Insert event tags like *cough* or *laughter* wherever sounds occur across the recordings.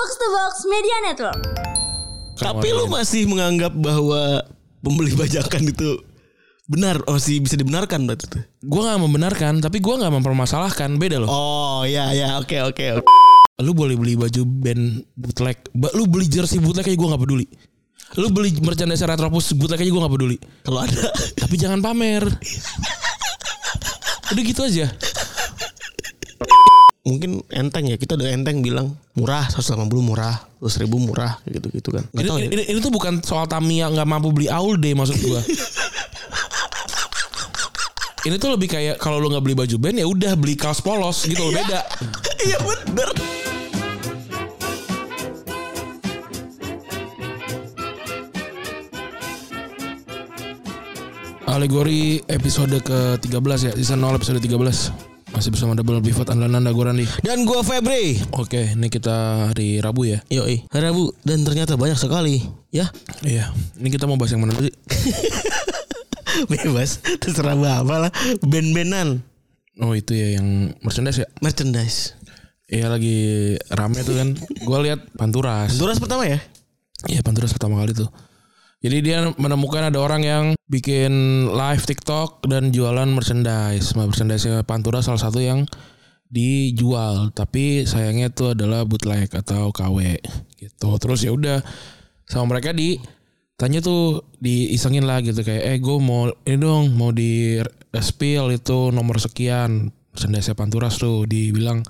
Box to Box Media Network. Tapi lu masih menganggap bahwa pembeli bajakan itu benar, oh sih bisa dibenarkan berarti tuh. Gue gak membenarkan, tapi gue gak mempermasalahkan. Beda loh. Oh ya ya oke oke oke. Lu boleh beli baju band bootleg. Ba- Lu beli jersey bootleg aja gue gak peduli. Lu beli merchandise Retropus bootleg aja gue gak peduli. Kalau ada Tapi jangan pamer. *laughs* Udah gitu aja. Mungkin enteng ya kita udah enteng bilang murah 180 murah 100 ribu murah gitu gitu kan Ini, tahu ya. ini, ini tuh bukan soal Tamiya nggak mampu beli Aul deh maksud gua. *laughs* ini tuh lebih kayak kalau lu nggak beli baju band ya udah beli kaos polos gitu loh beda. *laughs* iya bener Alegori episode ke-13 ya, season 0 episode 13. Masih bersama Double Pivot Andalan Anda gue Randi. dan gua Febri Oke, ini kita hari Rabu ya. yoi hari Rabu dan ternyata banyak sekali ya Iya, ini kita mau bahas yang mana tadi? *laughs* bebas terserah apa lah band-bandan Oh itu ya yang merchandise ya. merchandise Iya lagi rame tuh kan. Gue lihat Panturas. Duras pertama ya Iya Panturas pertama kali tuh. Jadi dia menemukan ada orang yang bikin live TikTok dan jualan merchandise. Nah, Merchandise Pantura salah satu yang dijual, tapi sayangnya itu adalah bootleg atau KW gitu. Terus ya udah sama mereka ditanya tuh diisengin lah gitu kayak eh gue mau ini dong mau di spill itu nomor sekian merchandise Panturas tuh dibilang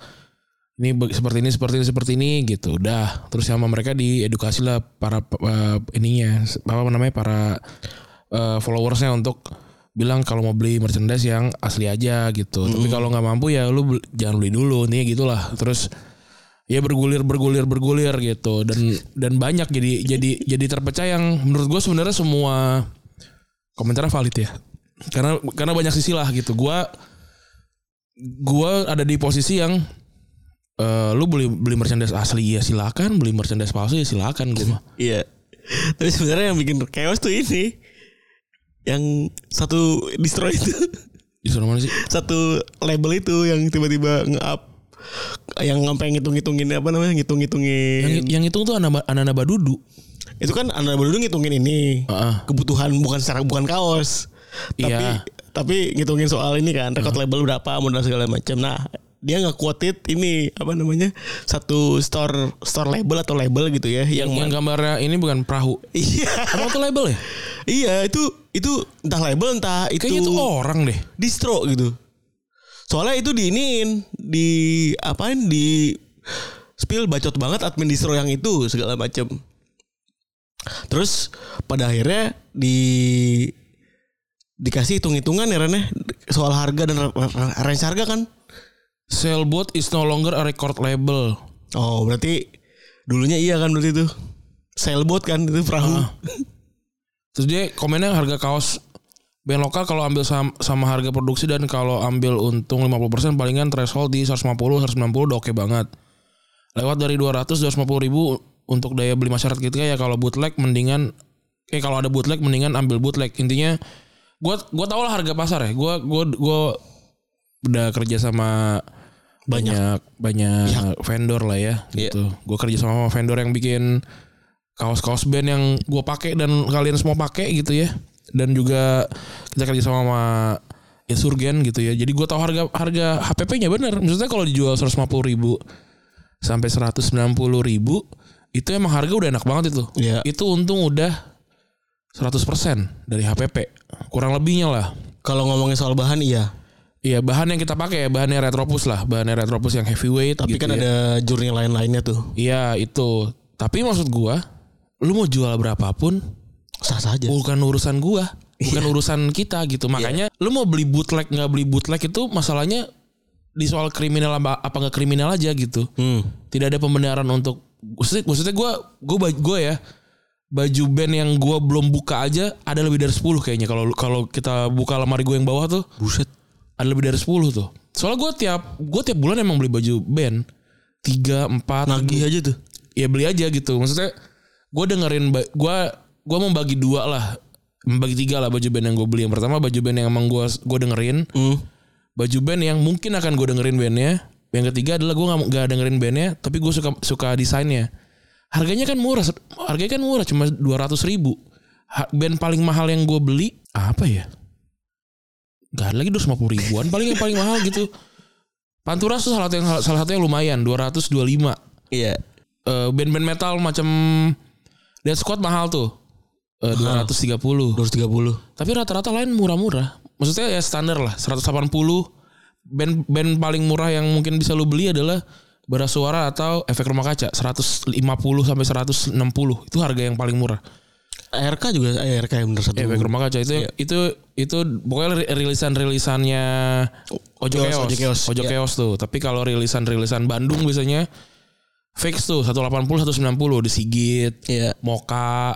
ini seperti ini seperti ini seperti ini gitu. Udah. Terus sama mereka diedukasi lah para eh, ininya apa namanya para eh, followersnya untuk bilang kalau mau beli merchandise yang asli aja gitu. Tapi kalau nggak mampu ya lu beli- jangan beli dulu nih gitulah. Terus ya bergulir bergulir bergulir gitu. Dan dan banyak jadi jadi jadi terpecah yang menurut gue sebenarnya semua komentarnya valid ya. Karena karena banyak sisi lah gitu. Gue gue ada di posisi yang eh lu beli beli merchandise asli ya silakan, beli merchandise palsu ya silakan gitu. *laughs* iya. Tapi sebenarnya yang bikin chaos tuh ini. Yang satu distro itu. *laughs* Disuruh mana sih? satu label itu yang tiba-tiba nge-up. Yang sampai ngitung-ngitungin apa namanya? Ngitung-ngitungin. Yang yang itu tuh anak anak badudu. itu kan anda baru ngitungin ini. Heeh. kebutuhan bukan secara bukan kaos. Tapi Iya. tapi ngitungin soal ini kan. Record label berapa modal segala macam. Nah dia nggak quoted ini apa namanya satu store store label atau label gitu ya yang, Yang gambarnya ini bukan perahu. iya Apa tuh label ya? iya itu itu entah label entah itu Kayaknya itu orang deh. distro gitu soalnya itu diinin di apain di spill bacot banget admin distro yang itu segala macem terus pada akhirnya di dikasih hitung-hitungan ya Ren ya, soal harga dan ra- ra- range harga kan Sailboat is no longer a record label. oh berarti dulunya iya kan berarti itu sailboat kan itu perahu Terus dia komennya harga kaos band lokal kalau ambil sama, sama harga produksi dan kalau ambil untung 50% palingan threshold di 150 190 udah oke banget. Lewat dari 200 250 ribu untuk daya beli masyarakat kita ya kalau bootleg mendingan eh kalau ada bootleg mendingan ambil bootleg. Intinya gua gua tau lah harga pasar ya. Gua gua gua udah kerja sama banyak. Banyak vendor lah ya gitu. Gua kerja sama vendor yang bikin kaos-kaos band yang gue pakai dan kalian semua pakai gitu ya. Dan juga kita kerja sama sama Insurgen gitu ya. Jadi gue tahu harga harga HPP-nya bener. Maksudnya kalau dijual 150 ribu sampai 190 ribu itu emang harga udah enak banget itu. Iya. itu untung udah 100% dari HPP kurang lebihnya lah. Kalau ngomongin soal bahan iya Iya bahan yang kita pakai ya bahannya Retropus lah bahannya Retropus yang heavyweight tapi gitu kan ya. ada jurni lain-lainnya tuh. Iya itu. Tapi maksud gua lu mau jual berapapun sah saja bukan urusan gua bukan urusan kita gitu. Makanya lu mau beli bootleg nggak beli bootleg itu masalahnya di soal kriminal apa apa nggak kriminal aja gitu. Hmm. tidak ada pembenaran untuk maksudnya, maksudnya gua gua gua ya baju band yang gua belum buka aja ada lebih dari 10 kayaknya kalau kalau kita buka lemari gue yang bawah tuh. Buset ada lebih dari 10 tuh. Soalnya gua tiap gua tiap bulan emang beli baju band. Tiga empat. Nagih aja tuh. Ya beli aja gitu. Maksudnya gue dengerin gue gue mau bagi dua lah. Membagi tiga lah baju band yang gue beli. Yang pertama baju band yang emang gue gue dengerin. Hmm. baju band yang mungkin akan gue dengerin bandnya. Yang ketiga adalah gue nggak nggak dengerin bandnya tapi gue suka suka desainnya. Harganya kan murah harganya kan murah cuma 200 ribu. Ha- band paling mahal yang gue beli apa ya Gak ada lagi 250 ribuan paling yang paling mahal gitu. Panturas tuh salah satu yang salah satu yang lumayan 225 Iya. Eh, band-band metal macam Dead Squad mahal tuh. Eh, 230 230. tapi rata-rata lain murah-murah. Maksudnya ya standar lah 180 band band paling murah yang mungkin bisa lu beli adalah bara suara atau efek rumah kaca 150 sampai 160 itu harga yang paling murah ARK juga ARK yang bener satu. efek rumah kaca itu itu itu pokoknya ri- rilisan-rilisannya Ojo Chaos, Chaos Ojo Chaos. Ojo Iya. Chaos tuh tapi kalau rilisan-rilisan Bandung biasanya fix tuh 180 190 di Sigit Iya. Moka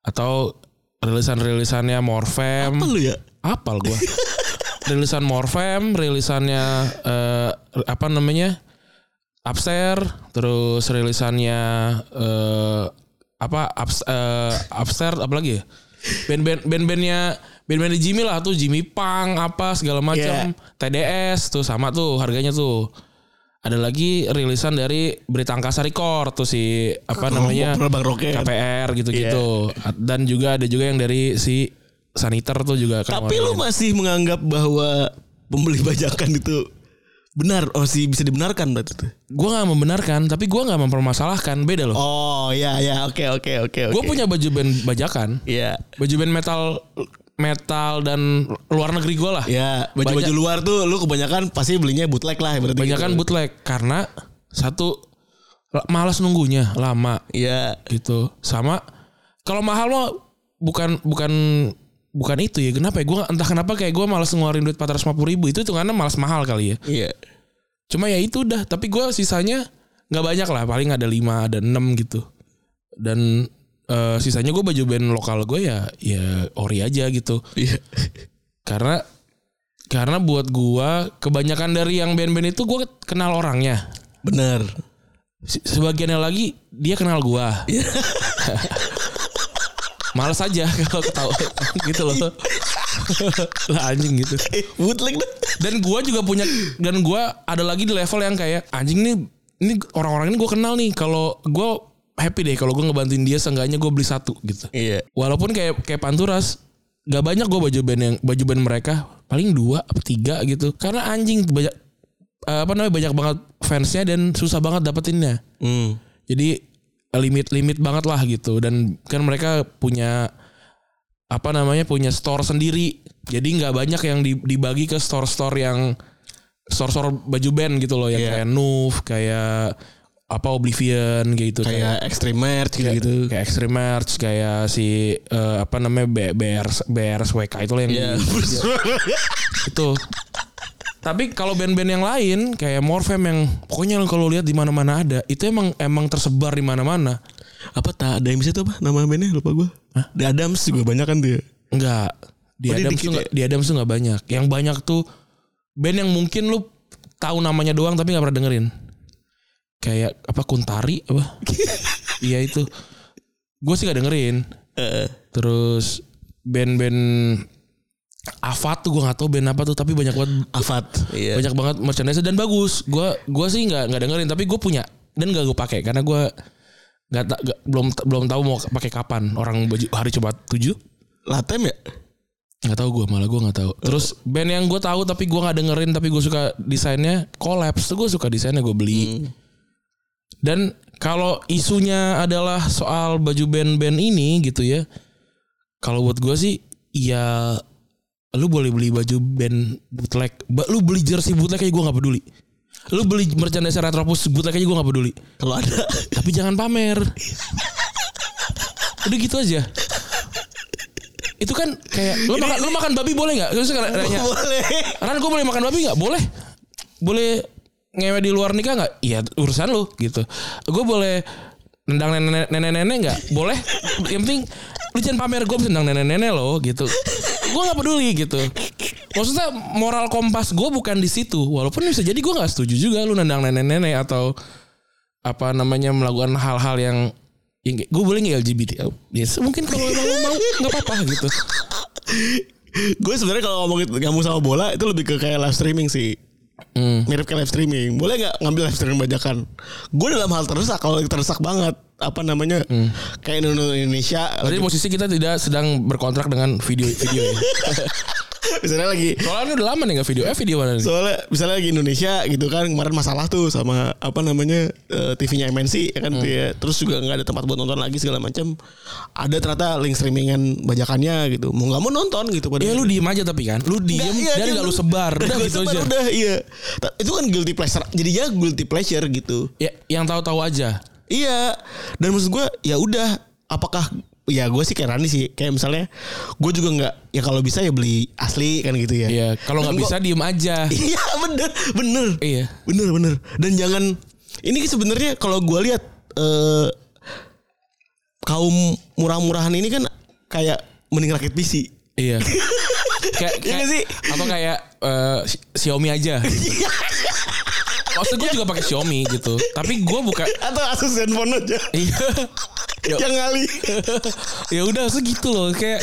atau rilisan-rilisannya Morfem Apa lu ya? apal gua *laughs* rilisan Morfem rilisannya eh, apa namanya Upstairs terus rilisannya eh, apa ups, eh, Upstairs apa lagi ya? Band-band band-bandnya band-band Jimmy lah tuh. Jimmy Pang apa segala macam. TDS tuh sama tuh harganya tuh. Ada lagi rilisan dari Berita Angkasa Record tuh si apa namanya. KPR gitu-gitu. Dan juga ada juga yang dari si Saniter tuh juga kan Tapi lu masih menganggap bahwa pembeli bajakan itu benar oh sih bisa dibenarkan berarti tuh. gue nggak membenarkan tapi gue nggak mempermasalahkan beda loh Oh ya ya oke oke oke oke. gue punya baju band bajakan Iya. baju band metal metal dan luar negeri gue lah Ya, baju-baju Banyak- luar tuh lu kebanyakan pasti belinya bootleg lah berarti. banyakan gitu. bootleg karena satu la- malas nunggunya lama Iya. gitu sama kalau mahal mah bukan bukan bukan itu ya kenapa ya gue entah kenapa kayak gue malas ngeluarin duit 450 ribu itu tuh karena malas mahal kali ya Iya. Cuma ya itu udah, tapi gue sisanya nggak banyak lah, paling ada 5 ada 6 gitu. Dan eh, sisanya gue baju band lokal gue ya ya ori aja gitu. Iya. Karena karena buat gue kebanyakan dari yang band-band itu gue kenal orangnya. Bener. Se- Sebagiannya lagi dia kenal gue. *laughs* Males aja *laughs* kalau ketawa gitu loh. *laughs* lah anjing gitu. Eh, bootleg dah. dan gua juga punya dan gua ada lagi di level yang kayak anjing nih ini orang-orang ini gue kenal nih kalau gua happy deh kalau gue ngebantuin dia seenggaknya gue beli satu gitu Iya. walaupun kayak kayak panturas gak banyak gue baju band yang baju band mereka paling dua apa tiga gitu karena anjing banyak eh, apa namanya banyak banget fansnya dan susah banget dapetinnya Hmm. jadi limit limit banget lah gitu dan kan mereka punya apa namanya punya store sendiri jadi nggak banyak yang di- dibagi ke store-store yang store-store baju band gitu loh yang Iya. kayak Nuf kayak apa Oblivion gitu Kayak extreme merch gitu-gitu. kayak Extreme Merch kayak si eh, apa namanya B- BRS BRSWK itu lah yang Iya. di- *laughs* itu tapi kalau band-band yang lain kayak Morfem yang pokoknya kalau lihat di mana-mana ada itu emang emang tersebar di mana-mana. Apa tak ada yang bisa tuh apa? Nama bandnya? Lupa gue. The Adams juga banyak kan dia. enggak. Di Oh, Adams tuh nggak- ya? di Adams tuh nggak banyak. Yang banyak tuh band yang mungkin lu tahu namanya doang tapi nggak pernah dengerin. Kayak apa Kuntari? Apa? *laughs* Iya itu. Gue sih gak dengerin. Terus band-band Avat tuh gue gak tahu band apa tuh tapi banyak banget Avat. Iya. banyak banget merchandise dan bagus. Gua gua sih nggak nggak dengerin tapi gue punya dan gak gue pakai karena gue nggak nggak- belum belum tahu mau pakai kapan orang baju hari coba tujuh Latem ya? nggak tahu gue malah gue nggak tahu terus band yang gue tahu tapi gue nggak dengerin tapi gue suka desainnya collapse tuh gue suka desainnya gue beli dan kalau isunya adalah soal baju band-band ini gitu ya kalau buat gue sih ya lu boleh beli baju band bootleg. Lu beli jersey bootleg aja gue nggak peduli. Lu beli merchandise retropus bootleg aja gue nggak peduli. Kalau ada. tapi jangan pamer. Udah gitu aja. Itu kan kayak lu makan lu makan babi boleh nggak? Terus kayak nanya Boleh. Ran gue boleh makan babi nggak? Boleh. Boleh ngewe di luar nikah nggak? Iya urusan lu gitu. Gue boleh nendang nenek nenek nenek nggak? Boleh. Yang penting lu jangan pamer gue bisa nendang nenek nenek lo gitu gue nggak peduli gitu maksudnya moral kompas gue bukan di situ walaupun bisa jadi gue nggak setuju juga lu nendang nenek nenek atau apa namanya melakukan hal-hal yang gue boleh nggak LGBT ya mungkin kalau emang lu mau nggak apa-apa gitu gue sebenarnya kalau ngomongin kamu sama bola itu lebih ke kayak live streaming sih. Hmm. Mirip kayak live streaming. Boleh nggak ngambil live streaming bajakan? Gue dalam hal terdesak kalau terdesak banget. Apa namanya kayak Indonesia Berarti posisi kita tidak sedang berkontrak dengan video video ya. *laughs* misalnya lagi Soalnya udah lama nih nggak video. Eh video mana nih? soalnya misalnya lagi Indonesia gitu kan kemarin masalah tuh sama apa namanya eh, TV-nya MNC ya kan tuh ya. terus juga nggak ada tempat buat nonton lagi segala macam ada ternyata link streamingan bajakannya gitu mau nggak mau nonton gitu pada Ya lu diem aja tapi kan. Lu diem Nggak, iya, dan dia nggak lu sebar. *laughs* Udah gitu sebar, aja. udah iya itu kan guilty pleasure jadinya guilty pleasure gitu Ya yang tahu-tahu aja. Iya. Dan maksud gue ya udah apakah ya gue sih kayak Rani sih kayak misalnya gue juga nggak ya kalau bisa ya beli asli kan gitu ya. Iya. Kalau nggak bisa diem aja. *laughs* Iya bener bener. Iya. Bener bener. Dan jangan ini sebenarnya kalau gue lihat eh, kaum murah-murahan ini kan kayak mending rakit PC. Iya. *laughs* kayak, Iya nggak sih? Atau kayak eh, Xiaomi aja. *laughs* Maksud gue juga pakai Xiaomi gitu. Tapi gue buka. Atau Asus handphone aja. Iya. Ya, *laughs* Yang ngali. *laughs* ya udah segitu loh kayak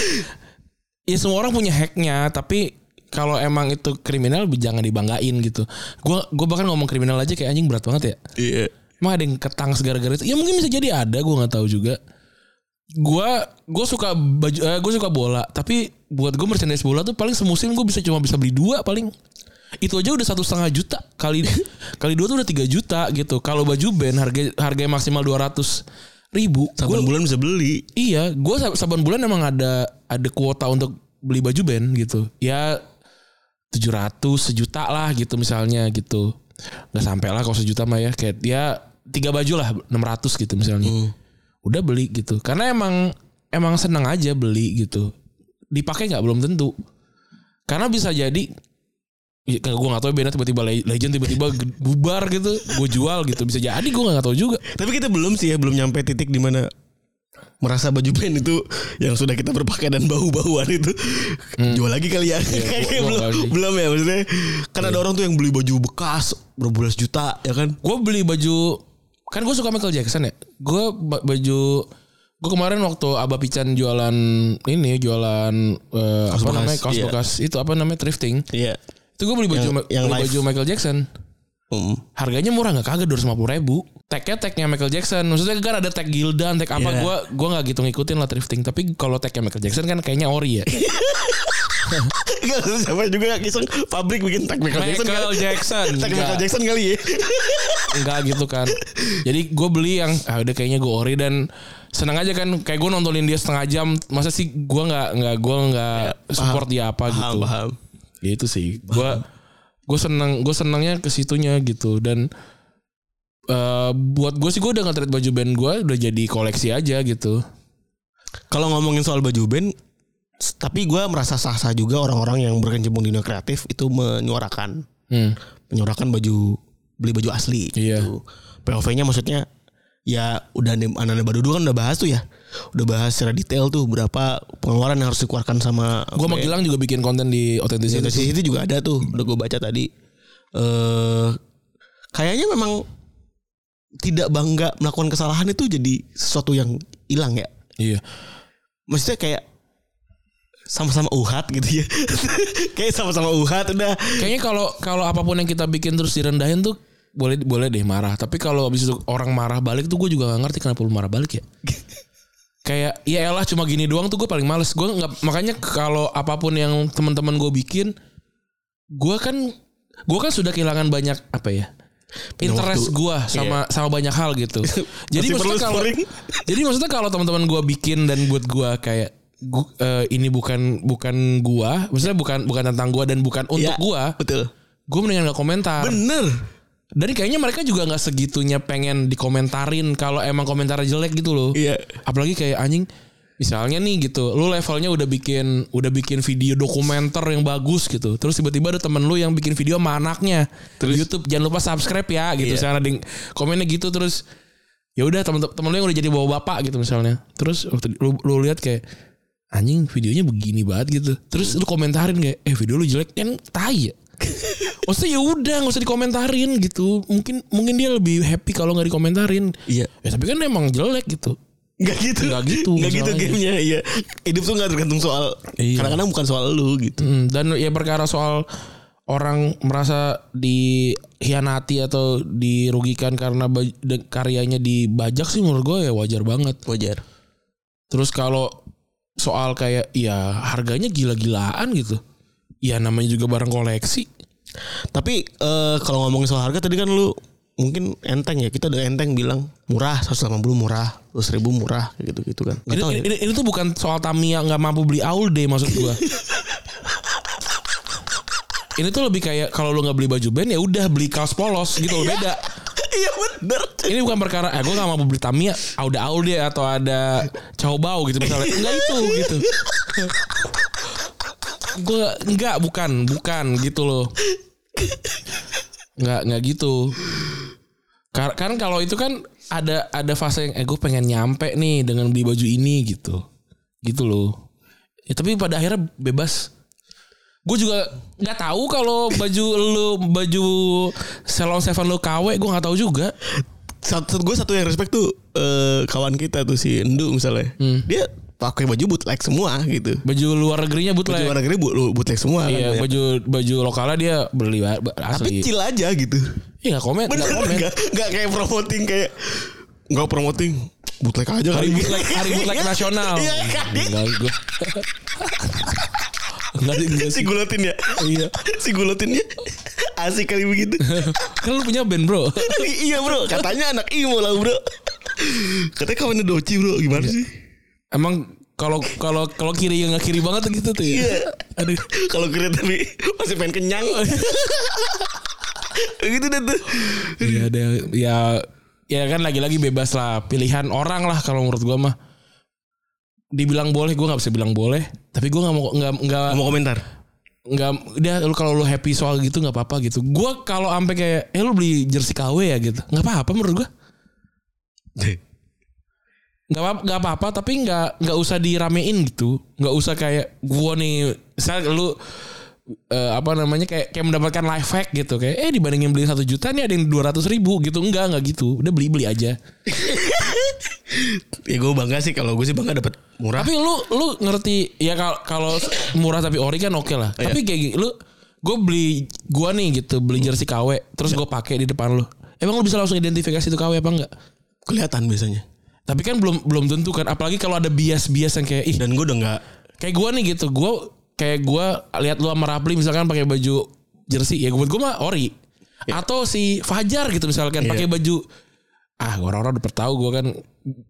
ya semua orang punya hacknya tapi kalau emang itu kriminal jangan dibanggain gitu. Gua gua bahkan ngomong kriminal aja kayak anjing berat banget ya. Iya. Emang ada yang ketang segara-gara itu? Ya mungkin bisa jadi ada, gua nggak tahu juga. Gua gue suka baju, eh, gue suka bola, tapi buat gue merchandise bola tuh paling semusim gue bisa cuma bisa beli dua paling. Itu aja udah satu setengah juta kali *laughs* kali dua tuh udah 3 juta gitu. Kalau baju band harga harganya maksimal 200 ribu. Saban Gua- bulan bisa beli. Iya, gue saban bulan emang ada ada kuota untuk beli baju band gitu. Ya 700 sejuta lah gitu misalnya gitu. Nggak sampai lah kalau sejuta mah ya kayak ya tiga baju lah 600 gitu misalnya. Udah beli gitu. Karena emang emang senang aja beli gitu. Dipakai nggak belum tentu. Karena bisa jadi Ya, gue gak tau bandnya tiba-tiba le- legend tiba-tiba bubar gitu gue jual gitu bisa jadi gue gak tahu juga Tapi kita belum sih ya belum nyampe titik di mana merasa baju band itu yang sudah kita berpakaian dan bau-bauan itu jual lagi kali ya. Gua belum belum ya maksudnya. Kan ada orang tuh yang beli baju bekas berbelas juta ya kan. gue beli baju kan gue suka Michael Jackson ya gue baju gue kemarin waktu Abah Pican jualan ini jualan eh, apa bekas, namanya kaos iya. bekas itu apa namanya thrifting Iya. Itu gue beli baju Yang- yang beli live. baju Michael Jackson harganya murah nggak kagak dua ratus ribu tagnya tagnya Michael Jackson maksudnya kan ada tag Gildan tag apa Iya. gue gue nggak gitu ngikutin lah thrifting tapi kalau tagnya Michael Jackson kan kayaknya ori ya *laughs* Enggak siapa juga iseng pabrik bikin tag Michael, Jackson. Michael kali. Jackson *laughs* Tag Michael. Jackson kali ya. *laughs* enggak gitu kan jadi gue beli yang ah udah kayaknya gue ori dan senang aja kan kayak gue nontonin dia setengah jam masa sih gue nggak nggak gue nggak support dia apa gitu Paham, paham. Ya itu sih gue gue seneng gue senangnya ke situnya gitu dan eh buat gue sih gue udah nge baju band gue udah jadi koleksi aja gitu Kalau ngomongin soal baju band tapi gue merasa sah-sah juga orang-orang yang berkecimpung di dunia kreatif itu menyuarakan hmm. menyuarakan baju beli baju asli Iya. gitu. POV-nya maksudnya ya udah anak-anak Badudu kan udah bahas tuh ya. Udah bahas secara detail tuh berapa pengeluaran yang harus dikeluarkan sama gue sama Gilang juga bikin konten di Authenticity sisi itu juga ada tuh udah gue baca tadi. Eh kayaknya memang tidak bangga melakukan kesalahan itu jadi sesuatu yang hilang ya. iya Maksudnya kayak sama-sama uhat gitu ya. *laughs* kayak sama-sama uhat udah kayaknya kalau kalau apa pun yang kita bikin terus direndahin tuh boleh boleh deh marah tapi kalau abis itu orang marah balik tuh gue juga gak ngerti kenapa lu marah balik ya *laughs* kayak ya elah cuma gini doang tuh gue paling males. Gue nggak makanya kalau apa pun yang teman-teman gue bikin gue kan gue kan sudah kehilangan banyak apa ya interest gue sama sama banyak hal gitu. *laughs* Jadi maksudnya kalau *laughs* jadi maksudnya kalau teman-teman gue bikin dan buat gue kayak gu- eh, ini bukan bukan gua maksudnya bukan bukan tentang gua dan bukan untuk Ya, gua Betul. gue mendingan gak komentar. Bener. Dan kayaknya mereka juga nggak segitunya pengen dikomentarin kalau emang komentarnya jelek gitu loh. Iya. apalagi kayak anjing misalnya nih gitu lu levelnya udah bikin udah bikin video dokumenter yang bagus gitu. Terus tiba-tiba ada temen lu yang bikin video sama anaknya. Di YouTube jangan lupa subscribe ya gitu. Iya. misalnya ada komennya gitu terus ya udah temen-temen lu yang udah jadi bawa bapak gitu misalnya. Terus waktu lu, lu lihat kayak anjing videonya begini banget gitu. Terus lu komentarin kayak eh video lu jelek kan tai ya *laughs* Maksudnya ya udah nggak usah dikomentarin gitu. Mungkin mungkin dia lebih happy kalau nggak dikomentarin. Iya. Ya tapi kan emang jelek gitu. Enggak gitu. Nggak gitu Enggak gitu gamenya. Iya. Hidup tuh enggak tergantung soal Iya. kadang-kadang bukan soal lu gitu. Mm, dan ya perkara soal orang merasa di dikhianati atau dirugikan karena karyanya dibajak sih menurut gue ya wajar banget. Wajar. Terus kalau soal kayak ya harganya gila-gilaan gitu. Ya namanya juga barang koleksi. Tapi eh, kalau ngomongin soal harga tadi kan lu mungkin enteng ya kita udah enteng bilang murah 180 murah 100 ribu murah gitu gitu kan nggak Ini, tahu ya. ini, ini tuh bukan soal Tamiya nggak mampu beli Aul deh maksud gua. ini tuh lebih kayak kalau lu nggak beli baju band ya udah beli kaos polos gitu loh beda. *laughs* iya bener Ini bukan perkara eh gue gak mampu beli Tamiya, udah Aul dia atau ada Chow Bau gitu misalnya. Enggak itu gitu. *laughs* gue enggak bukan bukan gitu loh. Enggak enggak gitu. Kar- kan kalau itu kan ada ada fase yang eh gue pengen nyampe nih dengan beli baju ini gitu. Gitu loh. Ya, tapi pada akhirnya bebas. Gue juga nggak tahu kalau baju lu baju Salon Seven lu KW gue nggak tahu juga. satu gue satu yang respect tuh eh, kawan kita tuh si Endu misalnya dia pakai baju bootleg semua gitu Baju luar negerinya baju bootleg. luar negeri bootleg semua kan Iya, banyak. baju baju lokalnya dia beli ba- tapi asli. chill aja gitu Iya, nggak komen, nggak komen. nggak kayak promoting kayak nggak promoting bootleg aja Hari kali. bootleg, hari *laughs* bootleg Iya. nasional. iya kan Enggak, gue. *laughs* Enggak, si sih. gulotin ya Iya. si gulotinnya asik kali begitu *laughs* Kan lu punya band, Bro. iya bro katanya anak imo lah bro katanya kawannya doci bro gimana sih Emang kalau kalau kalau kiri yang nggak kiri banget gitu tuh ya. Iya. Aduh. kalau kira tapi masih pengen kenyang gitu deh tuh Iya, ada ya ya kan lagi-lagi bebas lah pilihan orang lah kalau menurut gua mah. Dibilang boleh, gua nggak bisa bilang boleh. Tapi gua nggak mau nggak nggak mau komentar nggak udah lu kalau lu happy soal gitu nggak apa-apa gitu. Gua kalau sampai kayak eh lu beli jersey KW ya gitu. nggak apa-apa menurut gua. Nggak apa nggak apa-apa tapi nggak nggak usah diramein gitu. Nggak usah kayak gua nih misal lu eh, apa namanya kayak kayak mendapatkan life hack gitu. Kayak eh dibandingin beli satu juta nih ada yang dua ratus ribu gitu. Enggak enggak gitu. Udah beli beli aja. *laughs* Ya gue bangga sih. Kalau gue sih bangga dapat murah. Tapi lu lu ngerti ya kalau kalau murah tapi ori kan oke lah. Iya. tapi kayak gini lu gue beli gua nih gitu beli jersey KW terus gue pakai di depan lu. Emang lu bisa langsung identifikasi itu KW apa enggak kelihatan biasanya tapi kan belum belum tentu kan. Apalagi kalau ada bias-bias yang kayak ih dan gue udah nggak kayak gua nih gitu. Gua kayak gua lihat lu sama Rapli misalkan pakai baju jersey. Ya buat gua mah ori. Atau si Fajar gitu misalkan Iya. pakai baju ah orang-orang udah tahu gua kan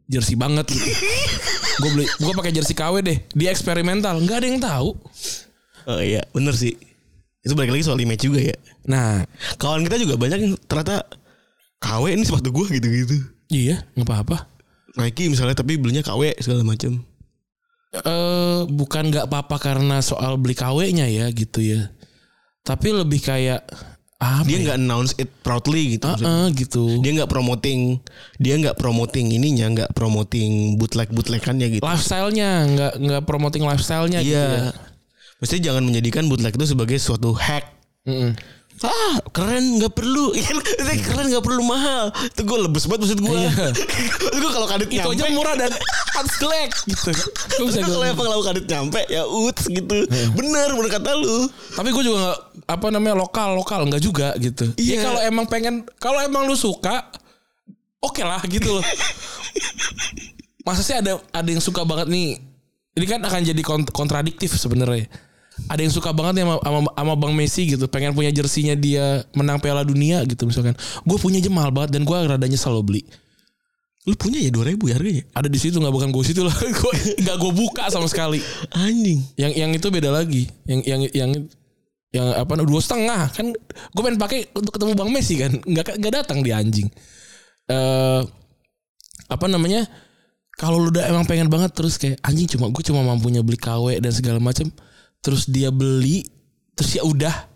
jersey banget. Gitu. *laughs* gua beli gua pakai jersey KW deh. Di eksperimental. Nggak ada yang tahu. Oh iya. Bener sih. Itu balik lagi soal image juga ya. Nah. Kawan kita juga banyak yang ternyata KW ini sepatu gue gitu-gitu. Iya nggak apa-apa Nike misalnya tapi belinya KW segala macam eh bukan nggak apa-apa karena soal beli KW-nya ya gitu ya tapi lebih kayak apa dia ya? nggak announce it proudly gitu maksudnya. Heeh, gitu dia nggak promoting dia nggak promoting ininya nggak promoting bootleg bootlegannya gitu lifestyle-nya nggak nggak promoting lifestyle-nya gitu ya. iya mesti jangan menjadikan bootleg itu sebagai suatu hack Mm-mm. Ah keren nggak perlu *laughs* Iya, keren nggak perlu mahal itu gue lebes banget maksud gue Iya. *laughs* gue kalau kadit itu nyampe aja murah dan harus jelek gitu. Gue bisa kalau emang lalu kadit nyampe ya uts gitu Iya. bener bener kata lu Tapi gue juga gak, apa namanya lokal lokal nggak juga gitu. Iya. Ya kalau emang pengen kalau emang lu suka oke lah gitu loh. *laughs* Masa sih ada ada yang suka banget nih. Ini kan akan jadi kont- kontradiktif sebenarnya. Ada yang suka banget nih sama, sama, sama Bang Messi gitu. Pengen punya jersinya dia menang Piala Dunia gitu misalkan. Gue punya aja mahal banget dan gue rada nyesel lo beli. lu punya ya dua ribu ya harganya Ada di situ nggak bukan gue situ lah. *laughs* Gue nggak gue buka sama sekali. anjing yang yang itu beda lagi yang yang yang yang apa dua setengah kan gue pengen pakai untuk ketemu bang Messi kan nggak nggak datang di anjing eh apa namanya kalau lu udah emang pengen banget terus kayak anjing cuma gue cuma mampunya beli KW dan segala macam terus dia beli terus ya udah.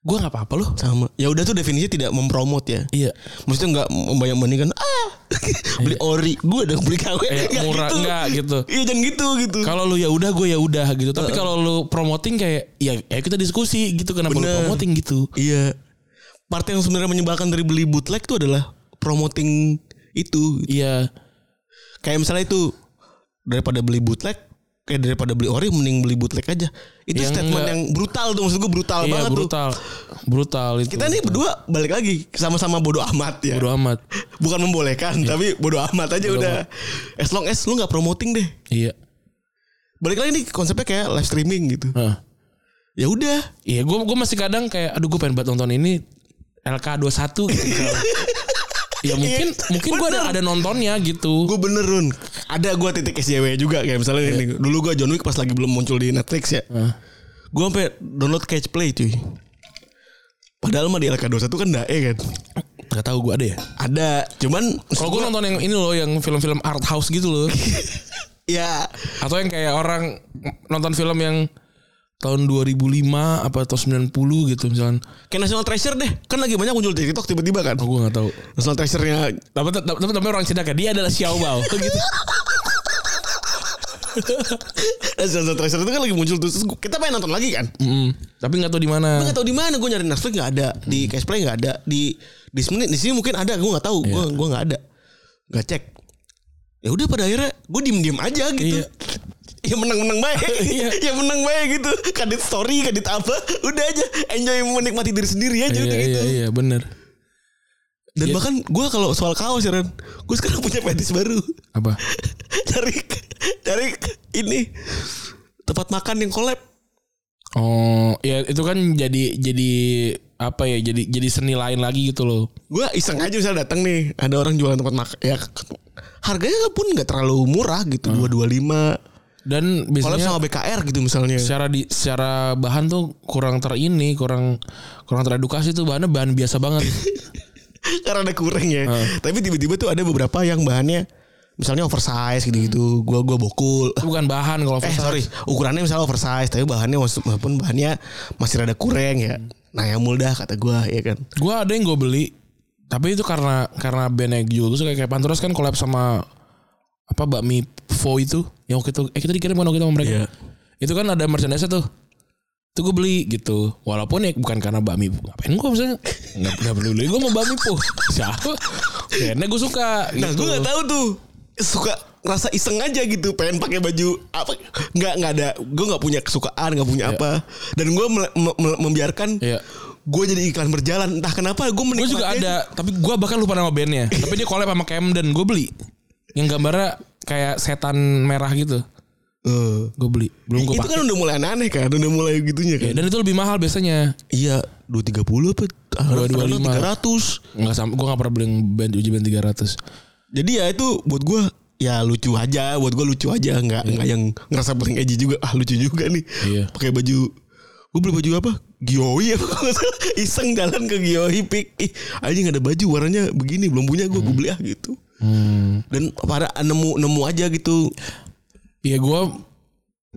Gue nggak apa-apa loh. Sama. Ya udah tuh definisinya tidak mempromot ya. Iya. Maksudnya nggak membayang bandingkan ah *laughs* beli ori gue udah beli KW. Kayak Nggak murah gitu. enggak gitu. Iya jangan gitu gitu. Kalau lu ya udah gue ya udah gitu. Tapi kalau lu promoting kayak ya, ya kita diskusi gitu kenapa lu Bener. promoting gitu. Iya. Part yang sebenarnya menyebalkan dari beli bootleg itu adalah promoting itu. Iya. Kayak misalnya itu daripada beli bootleg kayak daripada beli ori mending beli bootleg aja. Itu Yang statement enggak- yang brutal tuh maksud gue brutal Iya banget tuh. brutal, brutal itu. Kita nih berdua balik lagi sama-sama bodoh amat ya. Bodo amat. *laughs* Bukan membolehkan tapi bodoh amat aja Bodo udah. As long as lu nggak promoting deh. Iya. Balik lagi nih konsepnya kayak live streaming gitu. Heeh. Ya udah. Iya, gue gue masih kadang kayak, aduh gue pengen banget nonton ini LK21 gitu. *laughs* ya mungkin mungkin gue ada ada nontonnya gitu. Gue bener Run Ada gue titik SJW juga Kayak misalnya Iya. ini Dulu gue John Wick pas lagi belum muncul di Netflix ya Heeh. Gue sampai download Catch Play cuy Padahal mah di LK21 kan dae kan Gak tahu gue ada ya. Ada Cuman Kalau gue nonton yang ini loh, yang film-film art house gitu loh. *laughs* Ya Atau yang kayak orang nonton film yang tahun 2005 apa atau 90 gitu misalnya. Kayak National Treasure deh. Kan lagi banyak muncul di TikTok tiba-tiba kan? Oh gue gak tahu. National Treasure-nya Tapi tapi tapi, orang Cina kan? Dia adalah Xiao Bao. Gitu. *laughs* National Treasure itu kan lagi muncul terus. Kita pengen nonton lagi kan? Mm-mm. Tapi nggak tahu di mana. Gue gak tahu di mana. Gue nyari Netflix gak ada. Di Catch Play gak ada. Di di sini, di sini mungkin ada. Gue gak tahu. Gue Iya. gua gak ada. Gak cek. Ya udah pada akhirnya Gue diem-diem aja gitu. Iya. Ya menang-menang baik *laughs* Iya. Ya menang baik gitu Kadit story Kadit apa Udah aja Enjoy menikmati diri sendiri aja Iya udah iya gitu iya bener. Dan Iya. bahkan gue kalau soal kaos ya Ren Gue sekarang punya fetish baru Apa? *laughs* Cari Cari ini Tempat makan yang collab Oh, ya itu kan jadi jadi apa ya? Jadi jadi seni lain lagi gitu loh. Gue iseng aja misalnya datang nih Ada orang jualan tempat makan Ya harganya pun gak terlalu murah gitu Dua dua lima Dan biasanya sama BKR gitu misalnya. secara di secara bahan tuh kurang terini, kurang kurang teredukasi tuh bahannya bahan biasa banget. *laughs* Karena ada kurang ya. Tapi tiba-tiba tuh ada beberapa yang bahannya Misalnya oversize gitu-gitu. Gua gua bokul. Bukan bahan kalau Eh oversize. sorry. Ukurannya misalnya oversize Tapi bahannya Walaupun bahannya Masih rada kurang ya. Nah ya dah kata gua ya kan. Gua ada yang gue beli tapi itu karena karena bandnya juga suka kayak Panturas kan collab sama apa bakmi Fo itu yang waktu itu eh kita dikirim kan waktu itu sama mereka. Iya. itu kan ada merchandise tuh. Itu gue beli gitu. Walaupun ya bukan karena bakmi ngapain gue misalnya nggak nggak perlu beli gue mau bakmi po *laughs* siapa? Karena gue suka Nah gitu. gue gak tahu tuh. Suka rasa iseng aja gitu. Pengen pakai baju apa nggak nggak ada. Gue nggak punya kesukaan nggak punya apa. Dan gue membiarkan Iya. Gue jadi iklan berjalan. Entah kenapa gue gue juga ada tapi gue bahkan lupa nama bandnya. Tapi dia collab sama Camden gue beli yang gambarnya kayak setan merah gitu. Eh. gue beli. Belum gue Itu pakai. kan udah mulai aneh kan Udah mulai gitunya Ya, kan? dan itu lebih mahal biasanya. Iya 230 apa? 225. 300 Enggak sama gue gak pernah beli band uji band 300 Jadi ya itu buat gue ya lucu aja buat gue lucu aja nggak nggak yang ngerasa paling edgy juga. Ah lucu juga nih. Iya. pakai baju gue beli baju apa? Gioi apa nggak iseng jalan ke Gioi pik. Ih anjing ada baju warnanya begini belum punya gue gue beli ah gitu hmm. dan pada nemu nemu aja gitu Iya gue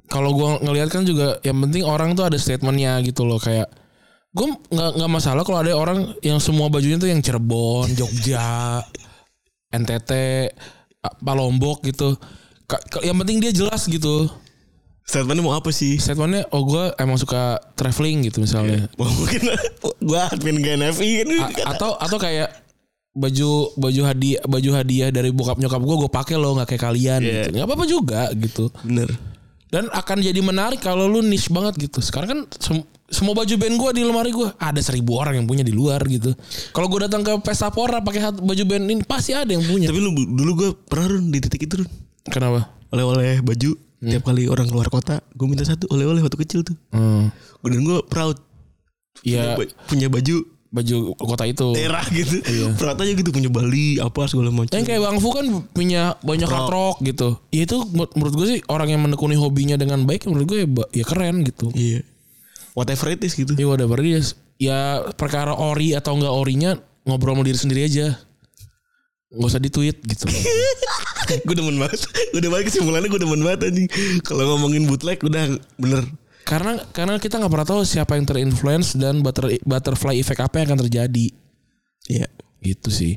kalau gue ngelihat kan juga yang penting orang tuh ada statementnya gitu loh kayak gue nggak nggak masalah kalau ada orang yang semua bajunya tuh yang Cirebon, *laughs* Jogja, NTT, apa Lombok gitu. Yang penting dia jelas gitu. statementnya mau apa sih Statementnya oh gue emang suka traveling gitu misalnya. Wah, *laughs* mungkin gue admin GNFI kan A- atau atau kayak baju baju hadiah baju hadiah dari bokap nyokap gue gue pakai loh nggak kayak kalian Iya. gitu. Nggak apa-apa juga gitu. Bener. Dan akan jadi menarik kalau lu niche banget gitu. Sekarang kan sem- semua baju band gue di lemari gue ada seribu orang yang punya di luar gitu. Kalau gue datang ke pesta pora pakai baju band ini pasti ada yang punya. Tapi lu dulu gue pernah Run, di titik itu Run. kenapa? Oleh-oleh baju tiap kali orang keluar kota gue minta satu oleh-oleh waktu kecil tuh. Hmm. dan gue proud. Ya Ba- punya baju baju kota itu daerah gitu Iya. proud aja gitu punya Bali apa segala macam yang kayak Bang Fu kan punya banyak hard rock gitu. Ya itu menur- menurut gue sih orang yang menekuni hobinya dengan baik menurut gue ya, ya keren gitu. iya whatever it is gitu Ya whatever it is. Ya perkara ori atau enggak orinya ngobrol sama diri sendiri aja. Nggak usah di tweet gitu. *laughs* gue demen banget gue udah balik kesimpulannya gue demen banget anjing kalau ngomongin bootleg udah bener karena karena kita nggak pernah tahu siapa yang terinfluence dan butter, butterfly effect apa yang akan terjadi. iya Gitu sih.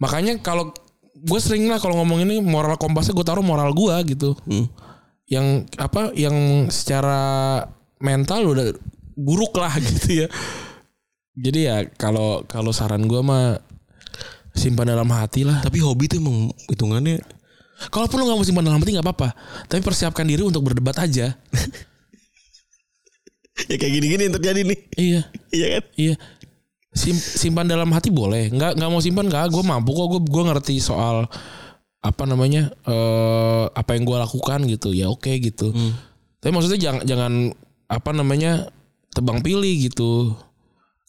Makanya kalau gue sering lah kalau ngomong ini moral kompasnya gue taruh moral gue gitu. Hmm. Yang apa yang secara mental udah buruk lah *laughs* gitu ya. Jadi ya kalau kalau saran gue mah simpan dalam hati lah. tapi hobi tuh emang hitungannya Kalaupun lu nggak mau simpan dalam hati nggak apa-apa, tapi persiapkan diri untuk berdebat aja. *laughs* ya kayak gini-gini yang terjadi nih. iya, *laughs* Iya kan? iya. Sim- simpan dalam hati boleh, nggak nggak mau simpan nggak? Gue mampu kok, gue gue ngerti soal apa namanya eh apa yang gue lakukan gitu ya oke gitu. Tapi maksudnya jangan jangan apa namanya tebang pilih gitu.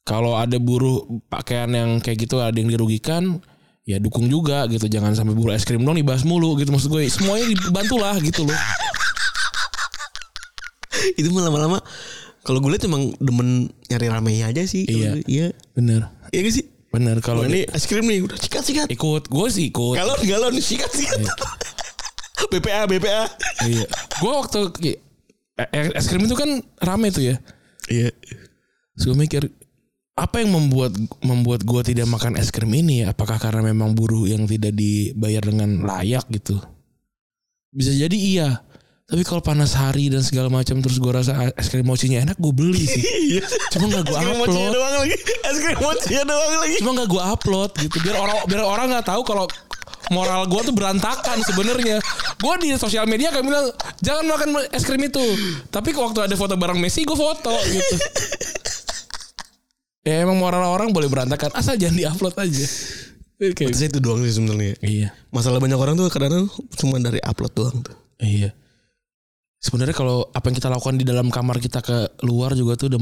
Kalau ada buruh pakaian yang kayak gitu ada yang dirugikan, ya dukung juga gitu. Jangan sampai buruh es krim dong dibahas mulu gitu maksud gue. Semuanya dibantulah gitu loh. *laughs* Itu lama-lama kalau gue lihat emang demen nyari ramenya aja sih. Iya. gue- Iya. Bener, Iya gak sih? bener. Kalau ini es krim nih udah sikat-sikat. ikut, gue sih ikut. Galon galon *laughs* sikat-sikat. *laughs* BPA BPA. Iya. Gue waktu ki- eh, es krim itu kan rame tuh ya. Iya. Terus gue mikir apa yang membuat membuat gue tidak makan es krim ini ya? Apakah karena memang buruh yang tidak dibayar dengan layak gitu? Bisa jadi iya. Tapi kalau panas hari dan segala macam terus gue rasa es krim mochinya enak gue beli sih. Iya. Cuma nggak gue upload. doang lagi. Es krim mochinya doang lagi. Cuma nggak gue upload gitu. Biar orang biar orang nggak tahu kalau moral gue tuh berantakan sebenarnya. Gue di sosial media kayak bilang jangan makan es krim itu. Tapi waktu ada foto bareng Messi gue foto gitu. ya emang moral orang boleh berantakan asal jangan diupload aja. Saya itu doang sih sebenarnya. iya, Masalah banyak orang tuh kadang-kadang cuma dari upload doang tuh. iya. Sebenarnya kalau apa yang kita lakukan di dalam kamar kita ke luar juga tuh udah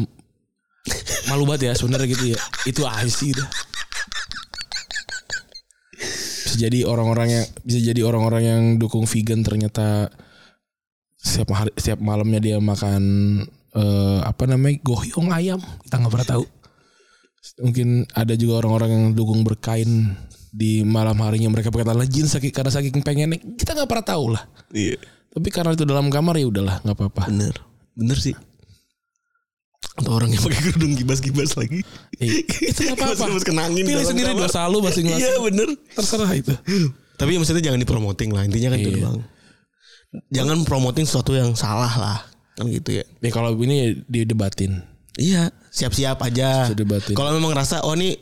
malu banget ya sebenarnya gitu ya. Itu aja sih udah. Bisa jadi orang-orang yang bisa jadi orang-orang yang dukung vegan ternyata setiap hari setiap malamnya dia makan eh, apa namanya goyong ayam kita nggak pernah tahu mungkin ada juga orang-orang yang dukung berkain di malam harinya mereka pakai tanah jeans saking karena saking pengennya kita nggak pernah tahu lah Iya. Tapi karena itu dalam kamar ya udahlah nggak apa-apa Bener. Bener sih. Atau orang yang pakai kerudung kibas-kibas lagi. Eh, itu nggak *laughs* apa-apa pilih sendiri kamar. dosa lu masing-masing Iya bener. terserah itu Tapi maksudnya jangan dipromoting lah. Intinya kan itu Iya. doang. Jangan promoting sesuatu yang salah lah. Kan gitu ya. ya kalau ini ya didebatin Iya. Siap-siap aja. Kalau memang rasa oh ini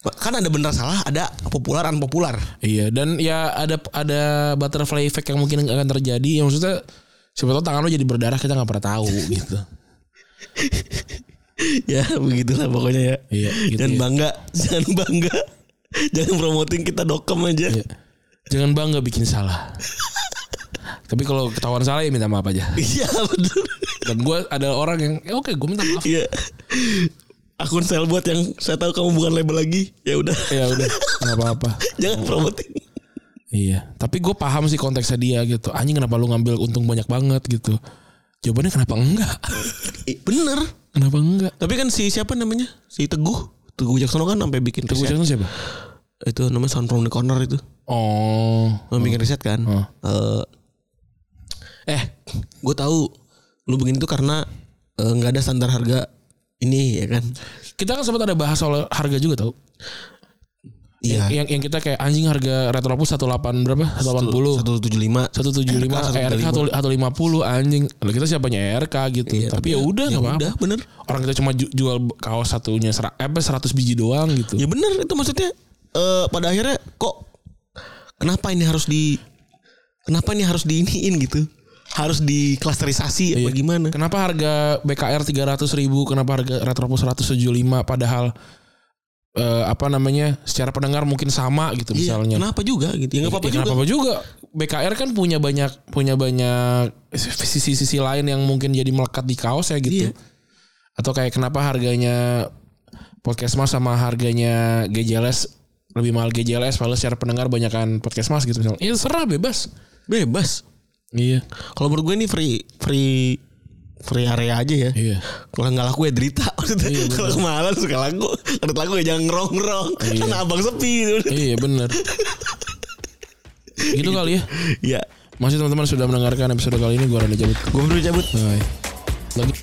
kan ada benar salah, ada populer unpopuler. Iya dan ya ada ada butterfly effect yang mungkin akan terjadi. Yang maksudnya siapa tahu tangan lo jadi berdarah kita nggak pernah tahu *laughs* gitu. ya begitulah pokoknya ya. Iya, gitu jangan ya. bangga, *laughs* jangan bangga. jangan promoting kita dokem aja. Iya. Jangan bangga bikin salah. Tapi kalau ketahuan salah ya minta maaf aja. Iya bener. Dan gue ada orang yang ya oke gue minta maaf. Iya. Akun sel buat yang saya tahu kamu bukan label lagi. Ya udah. Ya udah nggak apa-apa. *laughs* jangan promoting. Iya. Tapi gue paham sih konteksnya dia gitu. Anjing kenapa lu ngambil untung banyak banget gitu. Jawabannya kenapa enggak? Bener. Kenapa enggak? Tapi kan si siapa namanya? Si Teguh. Teguh Jacksono kan sampai bikin Teguh. Jackson siapa? Itu namanya Sound from the Corner itu. Oh. Mau bikin riset kan. Oh. Eh, eh, gue tahu lu begini tuh karena eh, nggak ada standar harga ini ya kan. Kita kan sempat ada bahas soal harga juga tau. Iya. Yang yang kita kayak anjing harga Retropus 18 berapa? 180. Satu tujuh lima. 175 RK atau atau 50 anjing. Lalu kita siapanya RK gitu. Iya, tapi ya udah ya enggak apa-apa. udah bener. Orang kita cuma ju- jual kaos satunya sera- eh, apa 100 biji doang gitu. Ya bener itu maksudnya. eh pada akhirnya kok kenapa ini harus di kenapa ini harus diiniin gitu? Harus diklasterisasi apa Iya. gimana? Kenapa harga BKR 300 ribu Kenapa harga Retropus 175 Padahal eh, Apa namanya Secara pendengar mungkin sama gitu Iya, misalnya kenapa juga gitu? Ya nggak apa-apa Ya, juga. kenapa juga BKR kan punya banyak Punya banyak Sisi-sisi lain yang mungkin jadi melekat di kaos ya gitu Iya. Atau kayak kenapa harganya Podcast Mas sama harganya GJLS Lebih mahal GJLS Padahal secara pendengar banyakan Podcast Mas gitu misalnya Ya serah bebas Bebas. Iya Kalau menurut gue ini free free free area aja ya. Iya Kalau nggak laku ya derita. *laughs* Iya, kalau kemahalan suka laku, kalau laku ya jangan ngerong-ngerong. Iya. Kan abang sepi gitu. Iya bener Gitu kali ya Iya. Masih teman-teman sudah mendengarkan episode kali ini Gue Randy cabut Gue baru cabut. Bye Lagi